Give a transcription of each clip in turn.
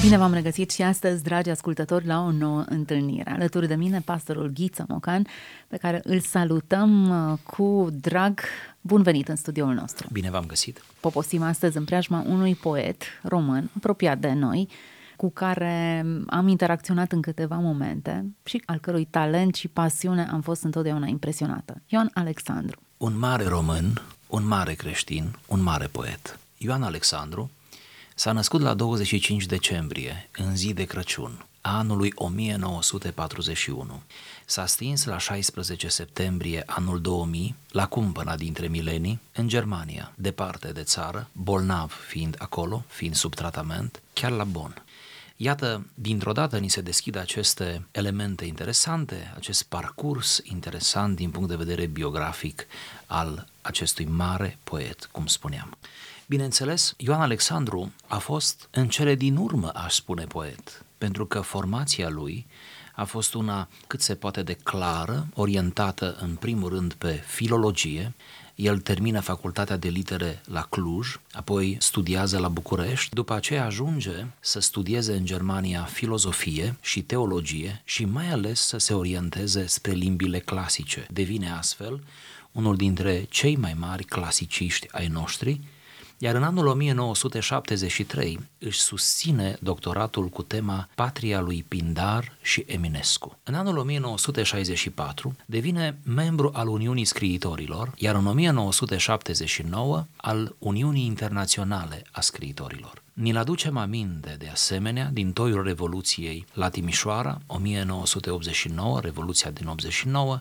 Bine v-am regăsit și astăzi, dragi ascultători, la o nouă întâlnire. Alături de mine, pastorul Ghiță Mocan, pe care îl salutăm uh, cu drag. Bun venit în studioul nostru. Bine v-am găsit. Poposim astăzi în preajma unui poet român apropiat de noi, cu care am interacționat în câteva momente și al cărui talent și pasiune am fost întotdeauna impresionată. Ioan Alexandru. Un mare român, un mare creștin, un mare poet. Ioan Alexandru S-a născut la 25 decembrie, în zi de Crăciun, anului 1941. S-a stins la 16 septembrie anul 2000, la cumpăna dintre milenii, în Germania, departe de țară, bolnav fiind acolo, fiind sub tratament, chiar la Bonn. Iată, dintr-o dată ni se deschid aceste elemente interesante, acest parcurs interesant din punct de vedere biografic al acestui mare poet, cum spuneam. Bineînțeles, Ioan Alexandru a fost în cele din urmă, aș spune, poet, pentru că formația lui a fost una cât se poate de clară, orientată în primul rând pe filologie, el termină facultatea de litere la Cluj, apoi studiază la București, după aceea ajunge să studieze în Germania filozofie și teologie și mai ales să se orienteze spre limbile clasice. Devine astfel unul dintre cei mai mari clasiciști ai noștri, iar în anul 1973 își susține doctoratul cu tema Patria lui Pindar și Eminescu. În anul 1964 devine membru al Uniunii Scriitorilor, iar în 1979 al Uniunii Internaționale a Scriitorilor. Ni-l aducem aminte, de asemenea, din toiul Revoluției la Timișoara, 1989, Revoluția din 89,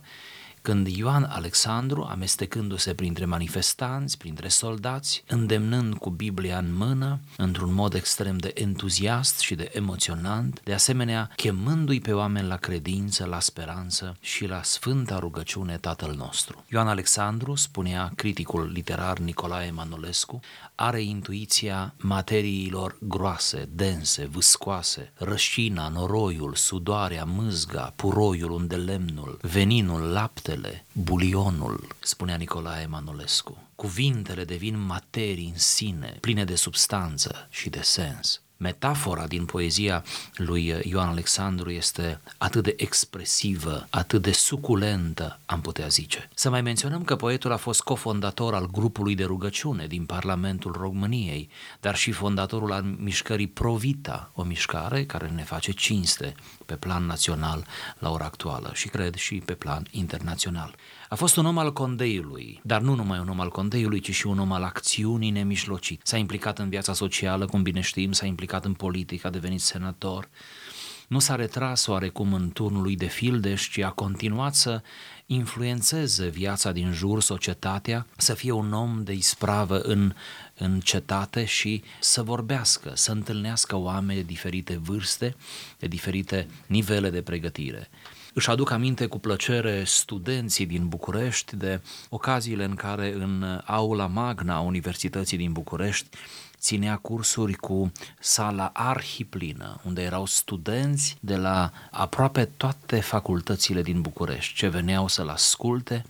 când Ioan Alexandru, amestecându-se printre manifestanți, printre soldați, îndemnând cu Biblia în mână, într-un mod extrem de entuziast și de emoționant, de asemenea chemându-i pe oameni la credință, la speranță și la sfânta rugăciune Tatăl nostru. Ioan Alexandru, spunea criticul literar Nicolae Manolescu, are intuiția materiilor groase, dense, vâscoase, rășina, noroiul, sudoarea, mâzga, puroiul unde lemnul, veninul, laptele, bulionul, spunea Nicolae Manolescu. Cuvintele devin materii în sine, pline de substanță și de sens metafora din poezia lui Ioan Alexandru este atât de expresivă, atât de suculentă, am putea zice. Să mai menționăm că poetul a fost cofondator al grupului de rugăciune din Parlamentul României, dar și fondatorul al mișcării Provita, o mișcare care ne face cinste pe plan național la ora actuală și cred și pe plan internațional. A fost un om al condeiului, dar nu numai un om al condeiului, ci și un om al acțiunii nemijlocit. S-a implicat în viața socială, cum bine știm, s-a implicat în politică, a devenit senator. Nu s-a retras oarecum în turnul lui de fildeș, ci a continuat să influențeze viața din jur, societatea, să fie un om de ispravă în, în cetate și să vorbească, să întâlnească oameni de diferite vârste, de diferite nivele de pregătire. Își aduc aminte cu plăcere studenții din București de ocaziile în care în aula magna a Universității din București ținea cursuri cu sala arhiplină, unde erau studenți de la aproape toate facultățile din București, ce veneau să-l asculte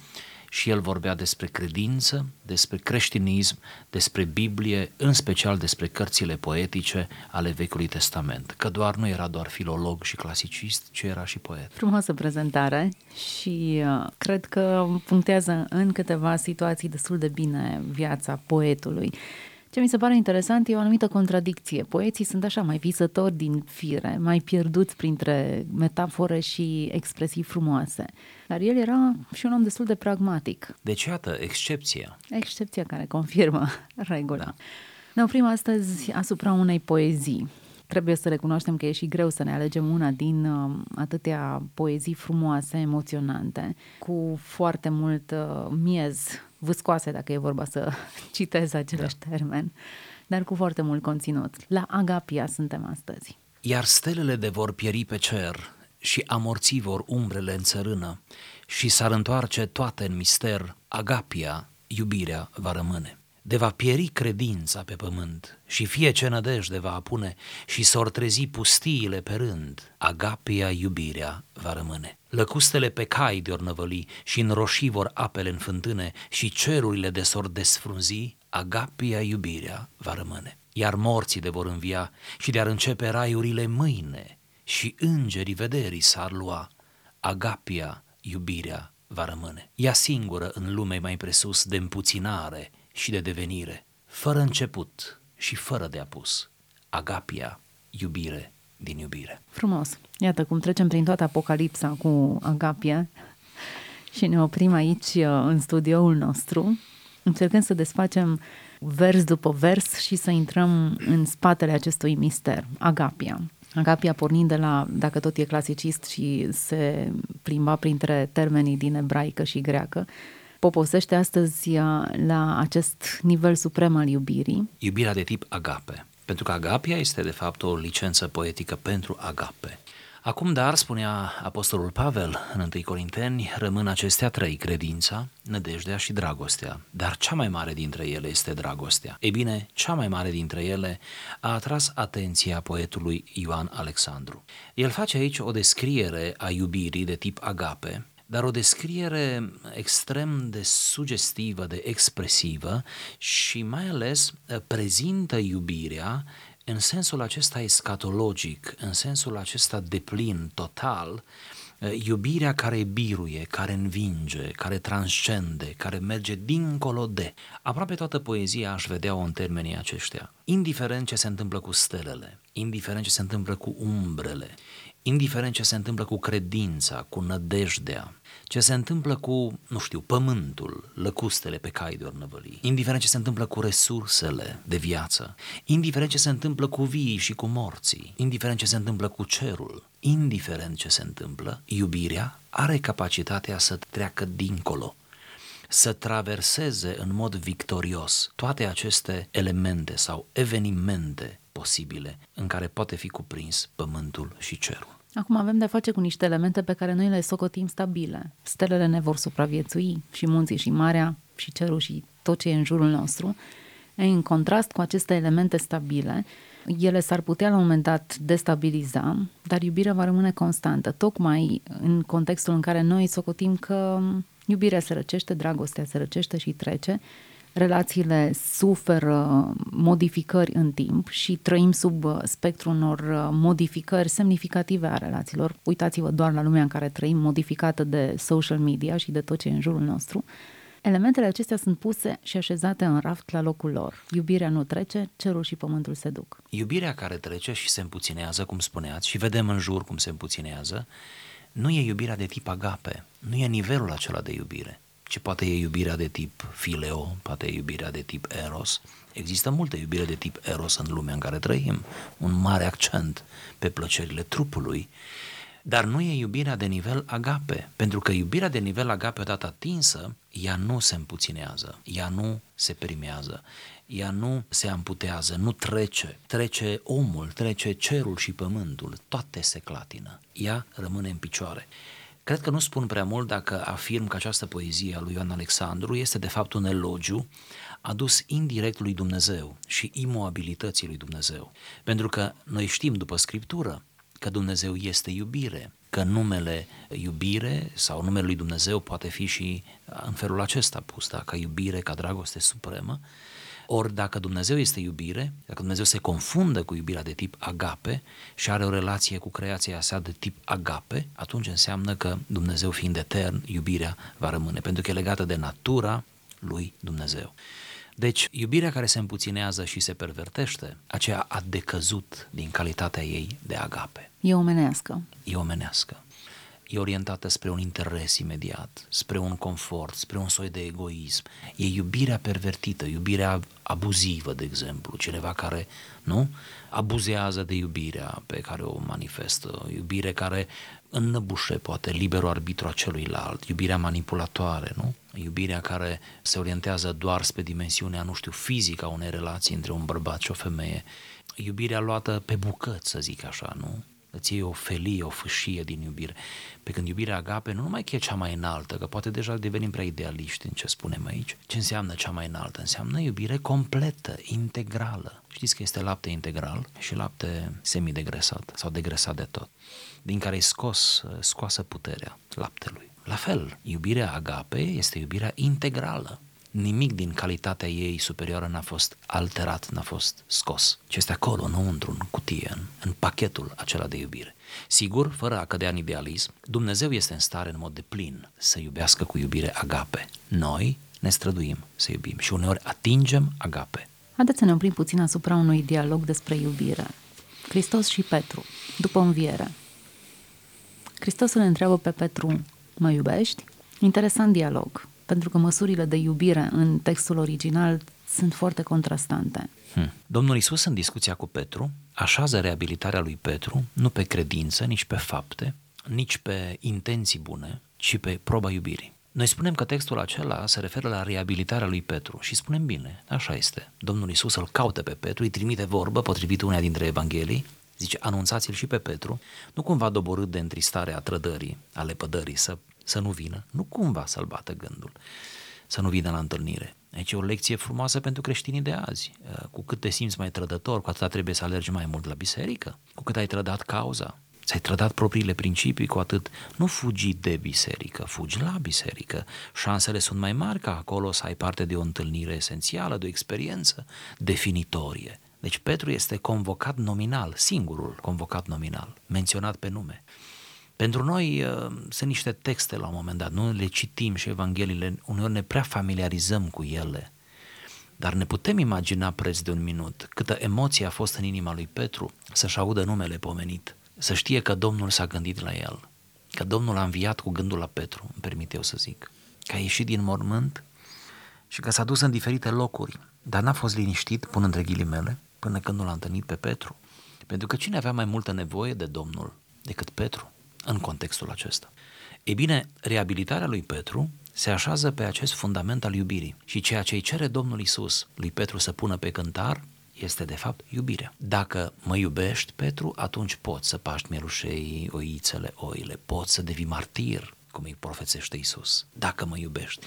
și el vorbea despre credință, despre creștinism, despre Biblie, în special despre cărțile poetice ale Vechiului Testament, că doar nu era doar filolog și clasicist, ci era și poet. Frumoasă prezentare și uh, cred că punctează în câteva situații destul de bine viața poetului. Ce mi se pare interesant e o anumită contradicție. Poeții sunt așa mai visători din fire, mai pierduți printre metafore și expresii frumoase. Dar el era și un om destul de pragmatic. Deci, iată, excepția. Excepția care confirmă regula. Da. Ne oprim astăzi asupra unei poezii. Trebuie să recunoaștem că e și greu să ne alegem una din uh, atâtea poezii frumoase, emoționante, cu foarte mult uh, miez vâscoase, dacă e vorba să citez același da. termen, dar cu foarte mult conținut. La Agapia suntem astăzi. Iar stelele de vor pieri pe cer și amorții vor umbrele în țărână și s-ar întoarce toate în mister, Agapia, iubirea va rămâne de va pieri credința pe pământ și fie ce nădejde va apune și s-or trezi pustiile pe rând, agapia iubirea va rămâne. Lăcustele pe cai de-or năvăli și în roșii vor apele în fântâne și cerurile de s-or desfrunzi, agapia iubirea va rămâne. Iar morții de vor învia și de-ar începe raiurile mâine și îngerii vederii s-ar lua, agapia iubirea va rămâne. Ea singură în lume mai presus de împuținare și de devenire, fără început și fără de apus. Agapia, iubire din iubire. Frumos. Iată cum trecem prin toată apocalipsa cu Agapia și ne oprim aici uh, în studioul nostru, încercând să desfacem vers după vers și să intrăm în spatele acestui mister, Agapia. Agapia pornind de la, dacă tot e clasicist și se plimba printre termenii din ebraică și greacă, poposește astăzi uh, la acest nivel suprem al iubirii. Iubirea de tip agape, pentru că agapia este de fapt o licență poetică pentru agape. Acum, dar, spunea Apostolul Pavel în 1 Corinteni, rămân acestea trei, credința, nădejdea și dragostea, dar cea mai mare dintre ele este dragostea. Ei bine, cea mai mare dintre ele a atras atenția poetului Ioan Alexandru. El face aici o descriere a iubirii de tip agape, dar o descriere extrem de sugestivă, de expresivă și mai ales prezintă iubirea în sensul acesta escatologic, în sensul acesta deplin, total, eh, iubirea care biruie, care învinge, care transcende, care merge dincolo de. Aproape toată poezia aș vedea-o în termenii aceștia. Indiferent ce se întâmplă cu stelele, indiferent ce se întâmplă cu umbrele, indiferent ce se întâmplă cu credința, cu nădejdea, ce se întâmplă cu, nu știu, pământul, lăcustele pe cai de ornăvălii, indiferent ce se întâmplă cu resursele de viață, indiferent ce se întâmplă cu vii și cu morții, indiferent ce se întâmplă cu cerul, indiferent ce se întâmplă, iubirea are capacitatea să treacă dincolo, să traverseze în mod victorios toate aceste elemente sau evenimente posibile în care poate fi cuprins pământul și cerul. Acum avem de-a face cu niște elemente pe care noi le socotim stabile. Stelele ne vor supraviețui și munții și marea și cerul și tot ce e în jurul nostru. În contrast cu aceste elemente stabile, ele s-ar putea la un moment dat destabiliza, dar iubirea va rămâne constantă, tocmai în contextul în care noi socotim că iubirea se răcește, dragostea se răcește și trece relațiile suferă modificări în timp și trăim sub spectrul unor modificări semnificative a relațiilor. Uitați-vă doar la lumea în care trăim, modificată de social media și de tot ce e în jurul nostru. Elementele acestea sunt puse și așezate în raft la locul lor. Iubirea nu trece, cerul și pământul se duc. Iubirea care trece și se împuținează, cum spuneați, și vedem în jur cum se împuținează, nu e iubirea de tip agape, nu e nivelul acela de iubire ci poate e iubirea de tip fileo, poate e iubirea de tip eros. Există multe iubire de tip eros în lumea în care trăim, un mare accent pe plăcerile trupului, dar nu e iubirea de nivel agape, pentru că iubirea de nivel agape odată atinsă, ea nu se împuținează, ea nu se primează, ea nu se amputează, nu trece, trece omul, trece cerul și pământul, toate se clatină, ea rămâne în picioare. Cred că nu spun prea mult dacă afirm că această poezie a lui Ioan Alexandru este de fapt un elogiu adus indirect lui Dumnezeu și imobilității lui Dumnezeu. Pentru că noi știm după Scriptură că Dumnezeu este iubire, că numele iubire sau numele lui Dumnezeu poate fi și în felul acesta pus, da? ca iubire, ca dragoste supremă, ori dacă Dumnezeu este iubire, dacă Dumnezeu se confundă cu iubirea de tip agape și are o relație cu creația sa de tip agape, atunci înseamnă că Dumnezeu fiind etern, iubirea va rămâne, pentru că e legată de natura lui Dumnezeu. Deci, iubirea care se împuținează și se pervertește, aceea a decăzut din calitatea ei de agape. E omenească. E omenească e orientată spre un interes imediat, spre un confort, spre un soi de egoism. E iubirea pervertită, iubirea abuzivă, de exemplu, cineva care, nu, abuzează de iubirea pe care o manifestă, iubire care înnăbușe poate liberul arbitru a celuilalt, iubirea manipulatoare, nu? Iubirea care se orientează doar spre dimensiunea, nu știu, fizică a unei relații între un bărbat și o femeie, iubirea luată pe bucăți, să zic așa, nu? Îți iei o felie, o fâșie din iubire. Pe când iubirea agape nu numai că e cea mai înaltă, că poate deja devenim prea idealiști în ce spunem aici. Ce înseamnă cea mai înaltă? Înseamnă iubire completă, integrală. Știți că este lapte integral și lapte semidegresat sau degresat de tot, din care e scos, scoasă puterea laptelui. La fel, iubirea agape este iubirea integrală, nimic din calitatea ei superioară n-a fost alterat, n-a fost scos. Ce este acolo, înăuntru, în cutie, în, în pachetul acela de iubire. Sigur, fără a cădea în idealism, Dumnezeu este în stare în mod de plin să iubească cu iubire agape. Noi ne străduim să iubim și uneori atingem agape. Haideți să ne oprim puțin asupra unui dialog despre iubire. Hristos și Petru, după înviere. Hristos îl întreabă pe Petru, mă iubești? Interesant dialog, pentru că măsurile de iubire în textul original sunt foarte contrastante. Hmm. Domnul Isus în discuția cu Petru așează reabilitarea lui Petru nu pe credință, nici pe fapte, nici pe intenții bune, ci pe proba iubirii. Noi spunem că textul acela se referă la reabilitarea lui Petru și spunem bine, așa este. Domnul Isus îl caută pe Petru, îi trimite vorbă potrivit unea dintre Evanghelii, zice anunțați-l și pe Petru, nu cumva doborât de întristarea trădării, ale pădării, să, să nu vină, nu cumva să-l bată gândul, să nu vină la întâlnire. Aici e o lecție frumoasă pentru creștinii de azi. Cu cât te simți mai trădător, cu atât trebuie să alergi mai mult la biserică. Cu cât ai trădat cauza, ți-ai trădat propriile principii, cu atât nu fugi de biserică, fugi la biserică. Șansele sunt mai mari ca acolo să ai parte de o întâlnire esențială, de o experiență definitorie. Deci Petru este convocat nominal, singurul convocat nominal, menționat pe nume. Pentru noi uh, sunt niște texte la un moment dat, nu? Le citim și Evangheliile, uneori ne prea familiarizăm cu ele, dar ne putem imagina preț de un minut câtă emoție a fost în inima lui Petru să-și audă numele pomenit să știe că Domnul s-a gândit la el, că Domnul a înviat cu gândul la Petru, îmi permit eu să zic, că a ieșit din mormânt și că s-a dus în diferite locuri, dar n-a fost liniștit, pun între ghilimele, până când nu l-a întâlnit pe Petru. Pentru că cine avea mai multă nevoie de Domnul decât Petru în contextul acesta? Ei bine, reabilitarea lui Petru se așează pe acest fundament al iubirii și ceea ce îi cere Domnul Isus lui Petru să pună pe cântar este de fapt iubirea. Dacă mă iubești, Petru, atunci poți să paști mielușei, oițele, oile, poți să devii martir, cum îi profețește Isus, dacă mă iubești.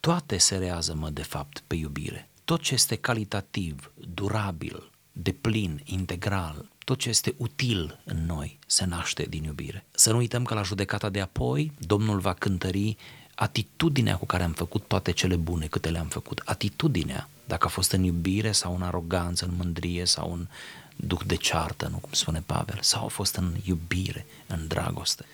Toate se rează-mă de fapt pe iubire. Tot ce este calitativ, durabil, deplin, integral, tot ce este util în noi se naște din iubire. Să nu uităm că la judecata de apoi Domnul va cântări atitudinea cu care am făcut toate cele bune câte le-am făcut, atitudinea, dacă a fost în iubire sau în aroganță, în mândrie sau în duc de ceartă, nu cum spune Pavel, sau a fost în iubire, în dragoste.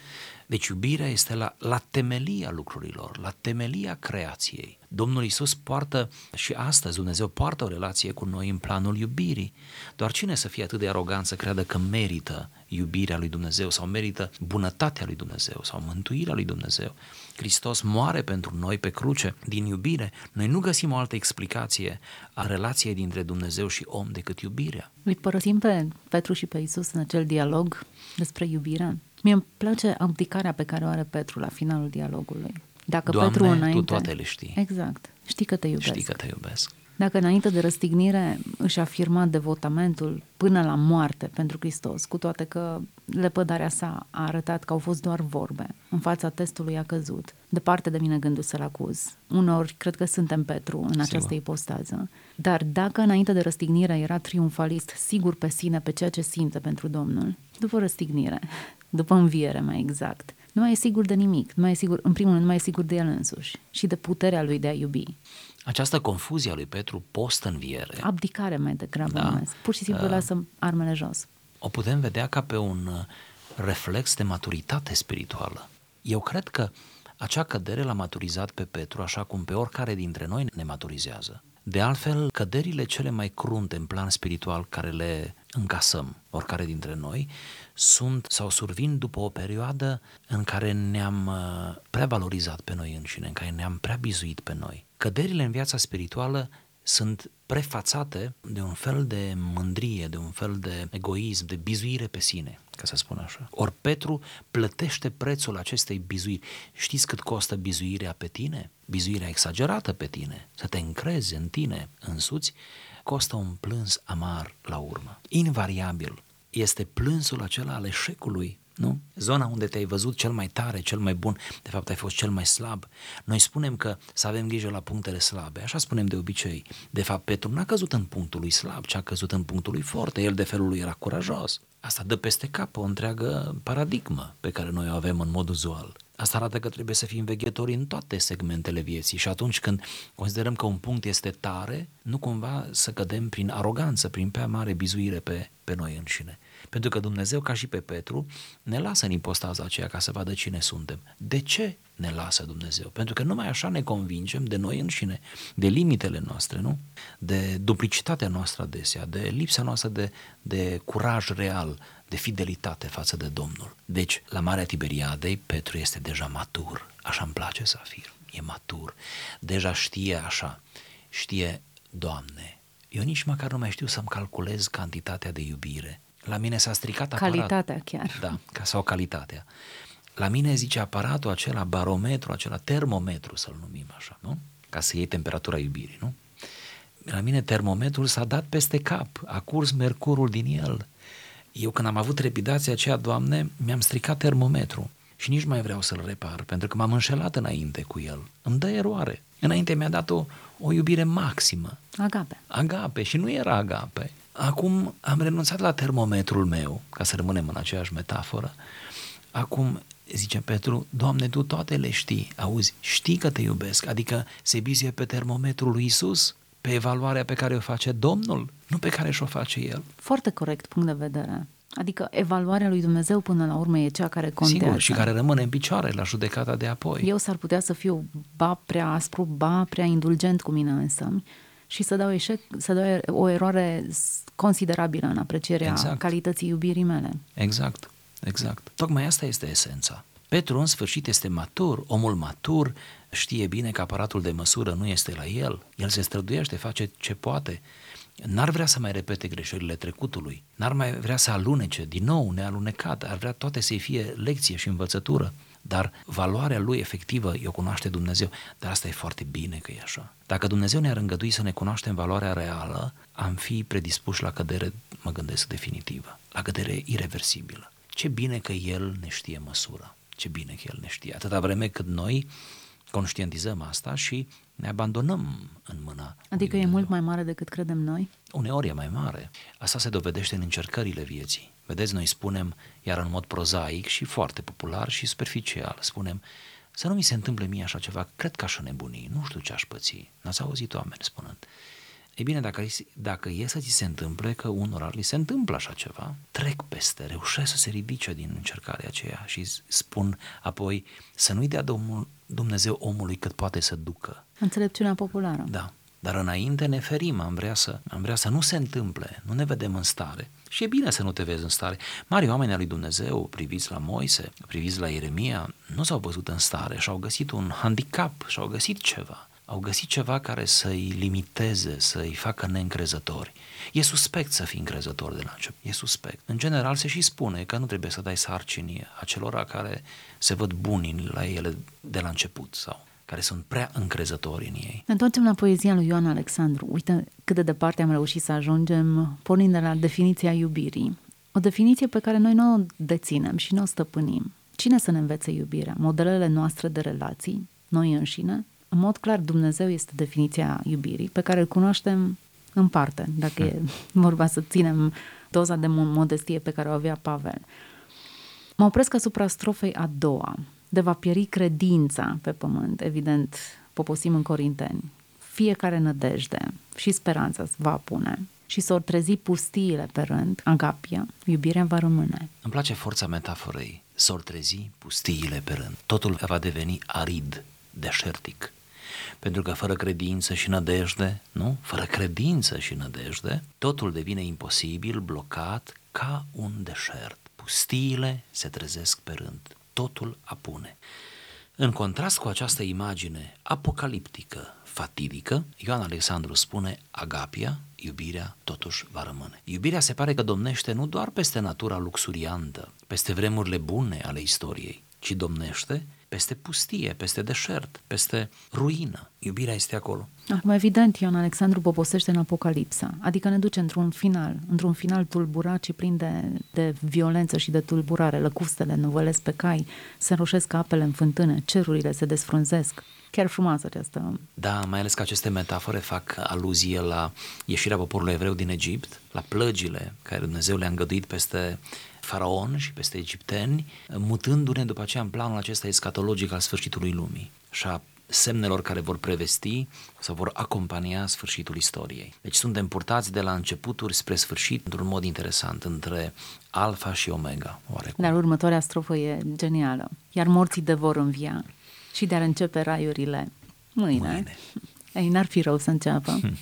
Deci iubirea este la, la temelia lucrurilor, la temelia creației. Domnul Isus poartă și astăzi Dumnezeu poartă o relație cu noi în planul iubirii. Doar cine să fie atât de arogant să creadă că merită iubirea lui Dumnezeu sau merită bunătatea lui Dumnezeu sau mântuirea lui Dumnezeu. Hristos moare pentru noi pe cruce din iubire. Noi nu găsim o altă explicație a relației dintre Dumnezeu și om decât iubirea. Îi părăsim pe Petru și pe Isus în acel dialog despre iubire. Mie îmi place abdicarea pe care o are Petru la finalul dialogului. Dacă Doamne, Petru înainte... tu toate le știi. Exact. Știi că te iubesc. Știi că te iubesc. Dacă înainte de răstignire își afirma devotamentul până la moarte pentru Hristos, cu toate că lepădarea sa a arătat că au fost doar vorbe, în fața testului a căzut, departe de mine gândul să-l acuz. Unor cred că suntem Petru în această sigur. ipostază. Dar dacă înainte de răstignire era triumfalist, sigur pe sine, pe ceea ce simte pentru Domnul, după răstignire, după înviere mai exact, nu mai e sigur de nimic, nu mai e sigur, în primul rând, nu mai e sigur de el însuși și de puterea lui de a iubi. Această confuzie a lui Petru post-înviere. Abdicare mai degrabă da? numesc. Pur și simplu uh, lasă armele jos. O putem vedea ca pe un uh, reflex de maturitate spirituală. Eu cred că acea cădere l-a maturizat pe Petru așa cum pe oricare dintre noi ne maturizează. De altfel, căderile cele mai crunte în plan spiritual care le încasăm, oricare dintre noi, sunt sau survin după o perioadă în care ne-am uh, prea valorizat pe noi înșine, în care ne-am prea bizuit pe noi. Căderile în viața spirituală sunt prefațate de un fel de mândrie, de un fel de egoism, de bizuire pe sine, ca să spun așa. Ori Petru plătește prețul acestei bizuiri. Știți cât costă bizuirea pe tine? Bizuirea exagerată pe tine, să te încrezi în tine însuți, costă un plâns amar la urmă. Invariabil este plânsul acela al eșecului nu? Zona unde te-ai văzut cel mai tare, cel mai bun, de fapt ai fost cel mai slab. Noi spunem că să avem grijă la punctele slabe, așa spunem de obicei. De fapt, Petru n-a căzut în punctul lui slab, ci a căzut în punctul lui forte. El de felul lui era curajos. Asta dă peste cap o întreagă paradigmă pe care noi o avem în mod uzual. Asta arată că trebuie să fim veghetori în toate segmentele vieții și atunci când considerăm că un punct este tare, nu cumva să cădem prin aroganță, prin prea mare bizuire pe, pe noi înșine. Pentru că Dumnezeu, ca și pe Petru, ne lasă în ipostaza aceea ca să vadă cine suntem. De ce ne lasă Dumnezeu? Pentru că numai așa ne convingem de noi înșine, de limitele noastre, nu? De duplicitatea noastră adesea, de lipsa noastră de, de curaj real, de fidelitate față de Domnul. Deci, la Marea Tiberiadei, Petru este deja matur, așa îmi place să afirm, e matur, deja știe așa, știe, Doamne, eu nici măcar nu mai știu să-mi calculez cantitatea de iubire. La mine s-a stricat aparatul. Calitatea chiar. Da, ca sau calitatea. La mine zice aparatul acela, barometru, acela termometru să-l numim așa, nu? Ca să iei temperatura iubirii, nu? La mine termometrul s-a dat peste cap, a curs mercurul din el. Eu când am avut trepidația aceea, Doamne, mi-am stricat termometru și nici mai vreau să-l repar, pentru că m-am înșelat înainte cu el. Îmi dă eroare. Înainte mi-a dat o, o iubire maximă. Agape. Agape și nu era agape. Acum am renunțat la termometrul meu, ca să rămânem în aceeași metaforă. Acum zice Petru, Doamne, Tu toate le știi, auzi, știi că te iubesc, adică se bizie pe termometrul lui Isus, pe evaluarea pe care o face Domnul, nu pe care și-o face El. Foarte corect punct de vedere. Adică evaluarea lui Dumnezeu până la urmă e cea care contează. Sigur, și care rămâne în picioare la judecata de apoi. Eu s-ar putea să fiu ba prea aspru, ba prea indulgent cu mine însă și să dau, eșec, să dau o eroare considerabilă în aprecierea exact. calității iubirii mele. Exact, exact. Tocmai asta este esența. Petru, în sfârșit, este matur, omul matur știe bine că aparatul de măsură nu este la el, el se străduiește, face ce poate, n-ar vrea să mai repete greșelile trecutului, n-ar mai vrea să alunece din nou nealunecat, ar vrea toate să-i fie lecție și învățătură, dar valoarea lui efectivă o cunoaște Dumnezeu, dar asta e foarte bine că e așa. Dacă Dumnezeu ne-ar îngădui să ne cunoaștem valoarea reală, am fi predispuși la cădere, mă gândesc, definitivă, la cădere irreversibilă. Ce bine că El ne știe măsura, ce bine că El ne știe. Atâta vreme cât noi conștientizăm asta și ne abandonăm în mâna. Adică e mult mai mare decât credem noi? Uneori e mai mare. Asta se dovedește în încercările vieții. Vedeți, noi spunem, iar în mod prozaic și foarte popular și superficial, spunem, să nu mi se întâmple mie așa ceva, cred că aș nebuni, nu știu ce aș păți. N-ați auzit oameni spunând. E bine, dacă, dacă e să ți se întâmple că unora li se întâmplă așa ceva, trec peste, reușesc să se ridice din încercarea aceea și spun apoi să nu-i dea Domnul, Dumnezeu omului cât poate să ducă. Înțelepciunea populară. Da. Dar înainte ne ferim, am vrea, să, am vrea să nu se întâmple, nu ne vedem în stare. Și e bine să nu te vezi în stare. Mari oameni al lui Dumnezeu, priviți la Moise, priviți la Ieremia, nu s-au văzut în stare și au găsit un handicap și au găsit ceva au găsit ceva care să-i limiteze, să-i facă neîncrezători. E suspect să fii încrezător de la început, e suspect. În general se și spune că nu trebuie să dai sarcini acelora care se văd buni la ele de la început sau care sunt prea încrezători în ei. Ne întoarcem la poezia lui Ioan Alexandru. Uite cât de departe am reușit să ajungem pornind de la definiția iubirii. O definiție pe care noi nu o deținem și nu o stăpânim. Cine să ne învețe iubirea? Modelele noastre de relații? Noi înșine? în mod clar, Dumnezeu este definiția iubirii, pe care îl cunoaștem în parte, dacă e vorba să ținem doza de modestie pe care o avea Pavel. Mă opresc asupra strofei a doua. De va pieri credința pe pământ, evident, poposim în Corinteni. Fiecare nădejde și speranța va pune și s-or trezi pustiile pe rând, agapia, iubirea va rămâne. Îmi place forța metaforei, s-or trezi pustiile pe rând. Totul va deveni arid, deșertic. Pentru că fără credință și nădejde, nu? Fără credință și nădejde, totul devine imposibil, blocat, ca un deșert. Pustiile se trezesc pe rând, totul apune. În contrast cu această imagine apocaliptică, fatidică, Ioan Alexandru spune agapia, iubirea totuși va rămâne. Iubirea se pare că domnește nu doar peste natura luxuriantă, peste vremurile bune ale istoriei, ci domnește peste pustie, peste deșert, peste ruină. Iubirea este acolo. Acum, evident, Ioan Alexandru poposește în Apocalipsa, adică ne duce într-un final, într-un final tulburat și plin de, de violență și de tulburare. Lăcustele nuvălesc pe cai, se înroșesc apele în fântână, cerurile se desfrunzesc. Chiar frumoasă această... Da, mai ales că aceste metafore fac aluzie la ieșirea poporului evreu din Egipt, la plăgile care Dumnezeu le-a îngăduit peste faraon și peste egipteni, mutându-ne după aceea în planul acesta escatologic al sfârșitului lumii și a semnelor care vor prevesti sau vor acompania sfârșitul istoriei. Deci suntem purtați de la începuturi spre sfârșit într-un mod interesant, între alfa și omega. Oarecum. Dar următoarea strofă e genială. Iar morții de vor învia și de-ar începe raiurile mâine. mâine. Ei, n-ar fi rău să înceapă. Hmm.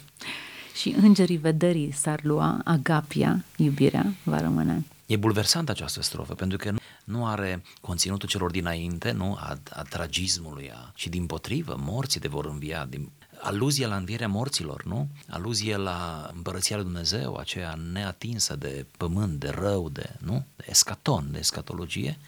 Și îngerii vederii s-ar lua, agapia, iubirea, va rămâne. E bulversantă această strofă, pentru că nu are conținutul celor dinainte, nu a, a tragismului, a, ci din potrivă, morții de vor învia, din, aluzie la învierea morților, nu? Aluzie la împărăția lui Dumnezeu, aceea neatinsă de pământ, de rău, de, nu? De escaton, de escatologie.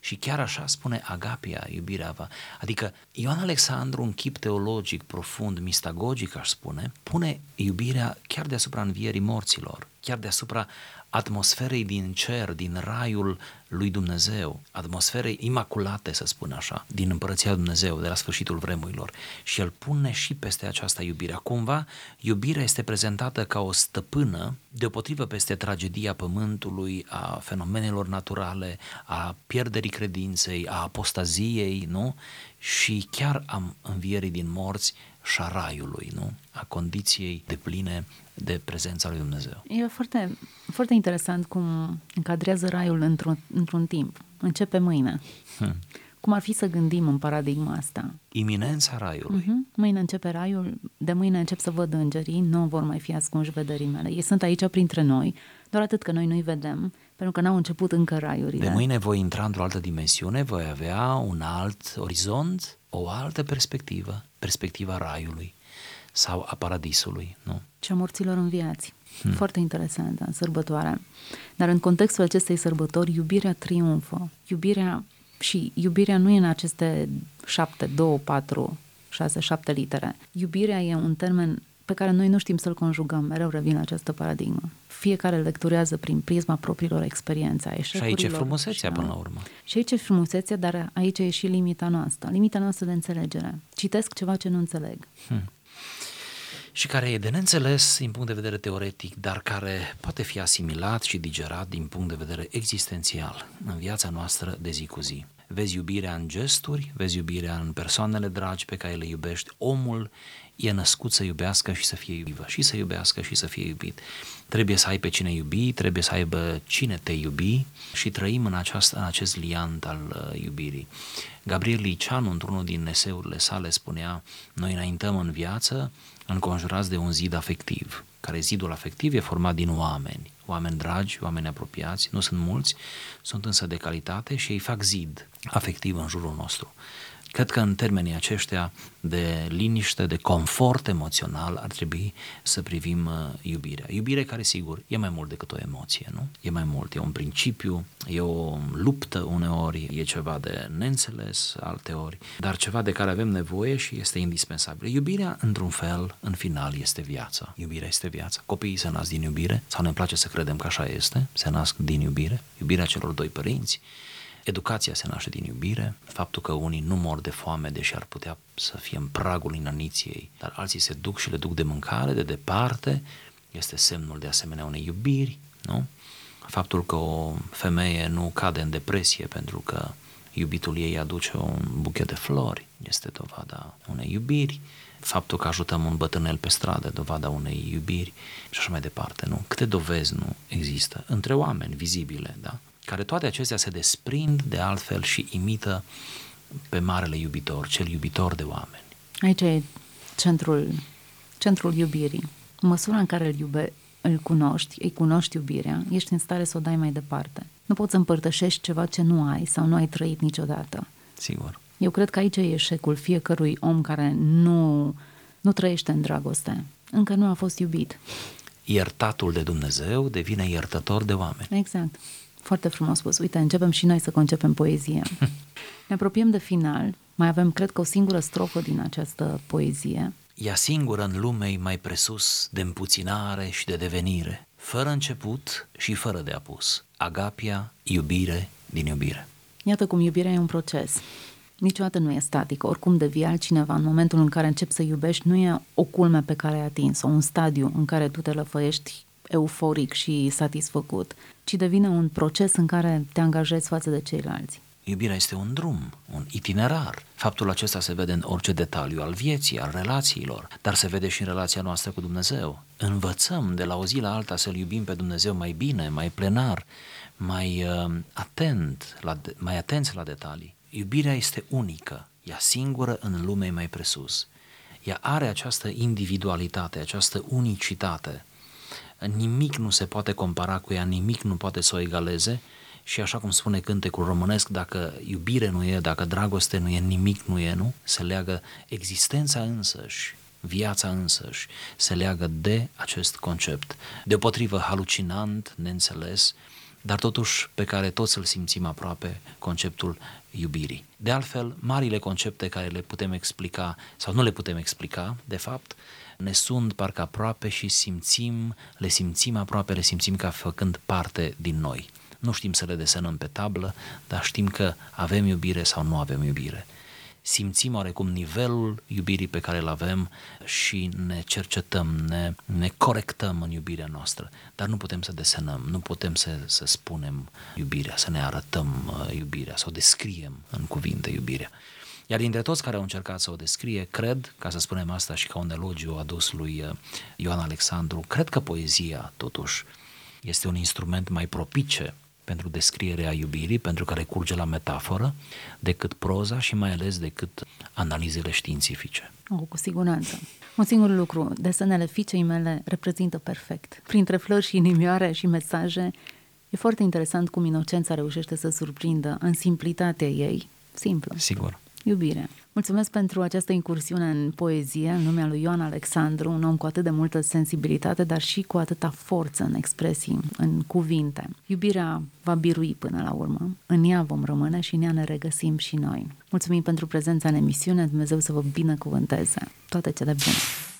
Și chiar așa spune Agapia, iubirea va. Adică Ioan Alexandru, un chip teologic profund, mistagogic, aș spune, pune iubirea chiar deasupra învierii morților, chiar deasupra atmosferei din cer, din raiul lui Dumnezeu, atmosferei imaculate, să spun așa, din împărăția lui Dumnezeu, de la sfârșitul vremurilor. Și el pune și peste această iubire. Cumva, iubirea este prezentată ca o stăpână, deopotrivă peste tragedia pământului, a fenomenelor naturale, a pierderii credinței, a apostaziei, nu? Și chiar a învierii din morți și a raiului, nu? A condiției de pline de prezența lui Dumnezeu. E foarte, foarte interesant cum încadrează raiul într-un, într-un timp. Începe mâine. Hmm. Cum ar fi să gândim în paradigma asta? Iminența raiului. Uh-huh. Mâine începe raiul, de mâine încep să văd îngerii, nu vor mai fi ascunși vederii mele. Ei sunt aici printre noi, doar atât că noi nu-i vedem, pentru că n-au început încă raiurile. De mâine voi intra într-o altă dimensiune, voi avea un alt orizont, o altă perspectivă, perspectiva raiului sau a paradisului, nu? Cea morților înviați. Hmm. Foarte interesantă în sărbătoare. Dar în contextul acestei sărbători, iubirea triumfă. Iubirea și iubirea nu e în aceste șapte, două, patru, șase, șapte litere. Iubirea e un termen pe care noi nu știm să-l conjugăm, mereu revin la această paradigmă. Fiecare lecturează prin prisma propriilor experiențe. Și aici e frumusețea până la urmă. Și aici e frumusețea, dar aici e și limita noastră, limita noastră de înțelegere. Citesc ceva ce nu înțeleg. Hmm și care e de neînțeles din punct de vedere teoretic, dar care poate fi asimilat și digerat din punct de vedere existențial în viața noastră de zi cu zi. Vezi iubirea în gesturi, vezi iubirea în persoanele dragi pe care le iubești. Omul e născut să iubească și să fie iubit, și să iubească și să fie iubit. Trebuie să ai pe cine iubi, trebuie să aibă cine te iubi și trăim în, aceast, în acest liant al uh, iubirii. Gabriel Liceanu, într-unul din eseurile sale, spunea, noi înaintăm în viață înconjurați de un zid afectiv, care zidul afectiv e format din oameni, oameni dragi, oameni apropiați, nu sunt mulți, sunt însă de calitate și ei fac zid afectiv în jurul nostru. Cred că în termenii aceștia de liniște, de confort emoțional ar trebui să privim uh, iubirea. Iubire care, sigur, e mai mult decât o emoție, nu? E mai mult, e un principiu, e o luptă uneori, e ceva de neînțeles alteori, dar ceva de care avem nevoie și este indispensabil. Iubirea, într-un fel, în final, este viața. Iubirea este viața. Copiii se nasc din iubire, sau ne place să credem că așa este, se nasc din iubire, iubirea celor doi părinți, Educația se naște din iubire, faptul că unii nu mor de foame, deși ar putea să fie în pragul inaniției, dar alții se duc și le duc de mâncare, de departe, este semnul de asemenea unei iubiri, nu? Faptul că o femeie nu cade în depresie pentru că iubitul ei aduce un buchet de flori, este dovada unei iubiri, faptul că ajutăm un bătrânel pe stradă, dovada unei iubiri și așa mai departe, nu? Câte dovezi nu există între oameni vizibile, da? Care toate acestea se desprind de altfel și imită pe marele iubitor, cel iubitor de oameni. Aici e centrul, centrul iubirii. În măsura în care îl, iube, îl cunoști, îi cunoști iubirea, ești în stare să o dai mai departe. Nu poți să împărtășești ceva ce nu ai sau nu ai trăit niciodată. Sigur. Eu cred că aici e eșecul fiecărui om care nu, nu trăiește în dragoste. Încă nu a fost iubit. Iertatul de Dumnezeu devine iertător de oameni. Exact. Foarte frumos spus. Uite, începem și noi să concepem poezie. Ne apropiem de final. Mai avem, cred că, o singură strofă din această poezie. Ea singură în lume mai presus de împuținare și de devenire, fără început și fără de apus. Agapia, iubire din iubire. Iată cum iubirea e un proces. Niciodată nu e statică. Oricum devii altcineva în momentul în care începi să iubești, nu e o culme pe care ai atins, o un stadiu în care tu te lăfăiești euforic și satisfăcut, ci devine un proces în care te angajezi față de ceilalți. Iubirea este un drum, un itinerar. Faptul acesta se vede în orice detaliu al vieții, al relațiilor, dar se vede și în relația noastră cu Dumnezeu. Învățăm de la o zi la alta să-L iubim pe Dumnezeu mai bine, mai plenar, mai uh, atent, la, mai atenți la detalii. Iubirea este unică, ea singură în lume mai presus. Ea are această individualitate, această unicitate. Nimic nu se poate compara cu ea, nimic nu poate să o egaleze și așa cum spune cântecul românesc, dacă iubire nu e, dacă dragoste nu e, nimic nu e, nu? Se leagă existența însăși, viața însăși, se leagă de acest concept. Deopotrivă halucinant, neînțeles, dar totuși pe care toți îl simțim aproape, conceptul iubirii. De altfel, marile concepte care le putem explica sau nu le putem explica, de fapt, ne sunt parcă aproape și simțim, le simțim aproape, le simțim ca făcând parte din noi. Nu știm să le desenăm pe tablă, dar știm că avem iubire sau nu avem iubire. Simțim oarecum nivelul iubirii pe care îl avem și ne cercetăm, ne, ne corectăm în iubirea noastră, dar nu putem să desenăm, nu putem să, să spunem iubirea, să ne arătăm uh, iubirea, să o descriem în cuvinte iubirea. Iar dintre toți care au încercat să o descrie, cred, ca să spunem asta și ca un elogiu adus lui uh, Ioan Alexandru, cred că poezia, totuși, este un instrument mai propice pentru descrierea iubirii, pentru că recurge la metaforă, decât proza și mai ales decât analizele științifice. Oh, cu siguranță. Un singur lucru, desenele fiicei mele reprezintă perfect. Printre flori și inimioare și mesaje, e foarte interesant cum inocența reușește să surprindă în simplitatea ei, simplă. Sigur. Iubire. Mulțumesc pentru această incursiune în poezie, în numele lui Ioan Alexandru, un om cu atât de multă sensibilitate, dar și cu atâta forță în expresii, în cuvinte. Iubirea va birui până la urmă, în ea vom rămâne și în ea ne regăsim și noi. Mulțumim pentru prezența în emisiune, Dumnezeu să vă binecuvânteze. Toate cele bune!